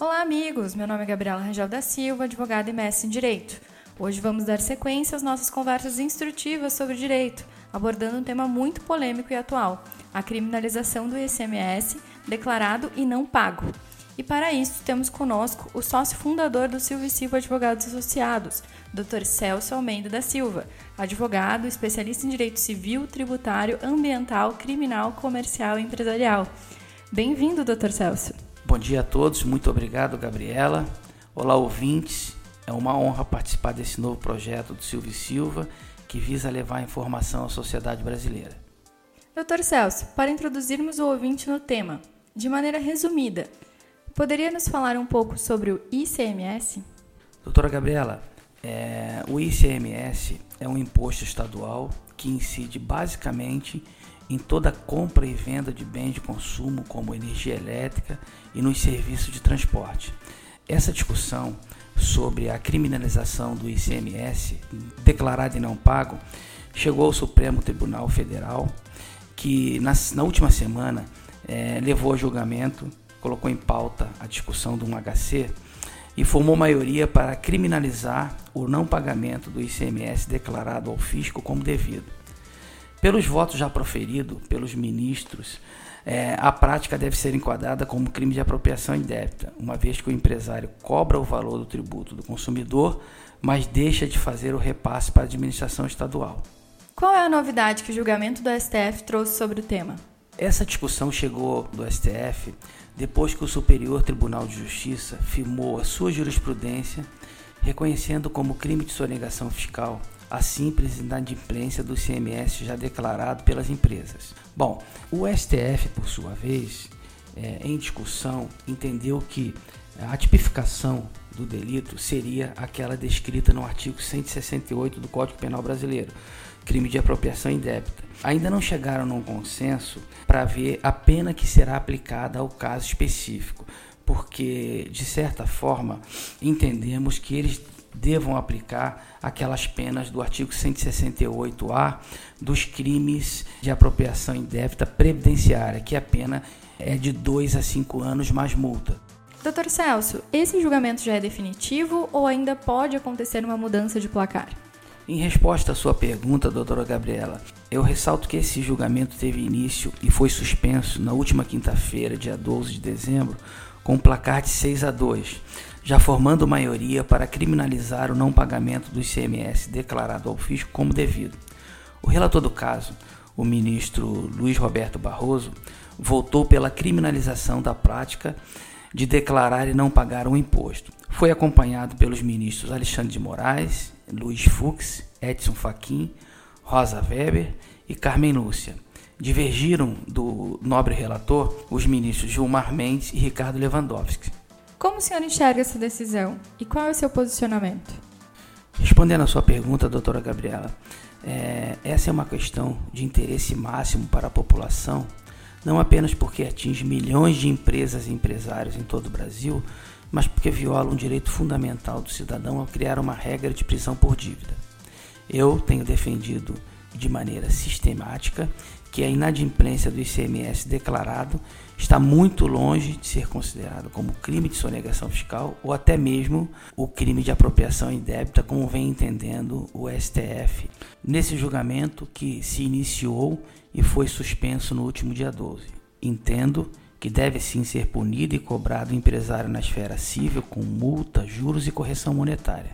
Olá, amigos! Meu nome é Gabriela Rangel da Silva, advogada e mestre em Direito. Hoje vamos dar sequência às nossas conversas instrutivas sobre direito, abordando um tema muito polêmico e atual: a criminalização do ICMS declarado e não pago. E para isso temos conosco o sócio fundador do Silva Silva Advogados Associados, Dr. Celso Almeida da Silva, advogado, especialista em direito civil, tributário, ambiental, criminal, comercial e empresarial. Bem-vindo, Dr. Celso. Bom dia a todos, muito obrigado, Gabriela. Olá, ouvintes. É uma honra participar desse novo projeto do Silvio Silva, que visa levar informação à sociedade brasileira. Dr. Celso, para introduzirmos o ouvinte no tema, de maneira resumida, Poderia nos falar um pouco sobre o ICMS? Doutora Gabriela, é, o ICMS é um imposto estadual que incide basicamente em toda compra e venda de bens de consumo, como energia elétrica e nos serviços de transporte. Essa discussão sobre a criminalização do ICMS, declarado e não pago, chegou ao Supremo Tribunal Federal, que na, na última semana é, levou a julgamento colocou em pauta a discussão do 1HC e formou maioria para criminalizar o não pagamento do ICMS declarado ao fisco como devido. Pelos votos já proferidos pelos ministros, é, a prática deve ser enquadrada como crime de apropriação indébita, uma vez que o empresário cobra o valor do tributo do consumidor, mas deixa de fazer o repasse para a administração estadual. Qual é a novidade que o julgamento do STF trouxe sobre o tema? Essa discussão chegou do STF depois que o Superior Tribunal de Justiça firmou a sua jurisprudência reconhecendo como crime de sonegação fiscal a simples inadimplência do CMS já declarado pelas empresas. Bom, o STF, por sua vez, é, em discussão, entendeu que a tipificação do delito seria aquela descrita no artigo 168 do Código Penal Brasileiro, crime de apropriação indébita. Ainda não chegaram num consenso para ver a pena que será aplicada ao caso específico, porque, de certa forma, entendemos que eles devam aplicar aquelas penas do artigo 168-A dos crimes de apropriação indébita previdenciária, que a pena é de 2 a 5 anos mais multa. Doutor Celso, esse julgamento já é definitivo ou ainda pode acontecer uma mudança de placar? Em resposta à sua pergunta, doutora Gabriela, eu ressalto que esse julgamento teve início e foi suspenso na última quinta-feira, dia 12 de dezembro, com um placar de 6 a 2, já formando maioria para criminalizar o não pagamento do ICMS declarado ao fisco como devido. O relator do caso, o ministro Luiz Roberto Barroso, votou pela criminalização da prática de declarar e não pagar um imposto. Foi acompanhado pelos ministros Alexandre de Moraes, Luiz Fux, Edson Fachin, Rosa Weber e Carmen Lúcia. Divergiram do nobre relator os ministros Gilmar Mendes e Ricardo Lewandowski. Como o senhor enxerga essa decisão e qual é o seu posicionamento? Respondendo à sua pergunta, doutora Gabriela, é, essa é uma questão de interesse máximo para a população não apenas porque atinge milhões de empresas e empresários em todo o Brasil, mas porque viola um direito fundamental do cidadão ao criar uma regra de prisão por dívida. Eu tenho defendido de maneira sistemática que a inadimplência do ICMS declarado está muito longe de ser considerado como crime de sonegação fiscal ou até mesmo o crime de apropriação indébita, como vem entendendo o STF, nesse julgamento que se iniciou e foi suspenso no último dia 12. Entendo que deve sim ser punido e cobrado o empresário na esfera civil com multa, juros e correção monetária.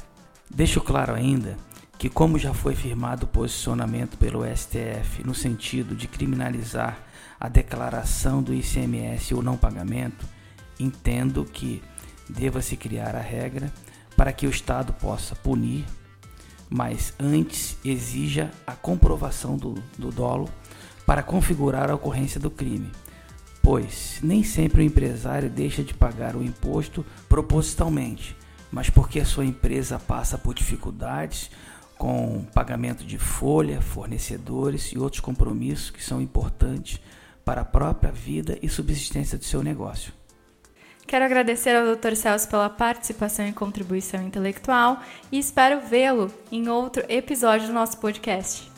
Deixo claro ainda que, como já foi firmado o posicionamento pelo STF no sentido de criminalizar a declaração do ICMS ou não pagamento, entendo que deva-se criar a regra para que o Estado possa punir, mas antes exija a comprovação do, do dolo para configurar a ocorrência do crime, pois nem sempre o empresário deixa de pagar o imposto propositalmente, mas porque a sua empresa passa por dificuldades com pagamento de folha, fornecedores e outros compromissos que são importantes para a própria vida e subsistência do seu negócio. Quero agradecer ao Dr. Celso pela participação e contribuição intelectual e espero vê-lo em outro episódio do nosso podcast.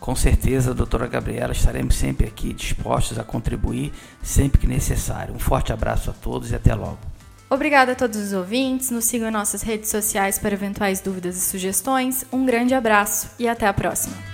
Com certeza, doutora Gabriela, estaremos sempre aqui dispostos a contribuir sempre que necessário. Um forte abraço a todos e até logo. Obrigada a todos os ouvintes, nos sigam em nossas redes sociais para eventuais dúvidas e sugestões. Um grande abraço e até a próxima!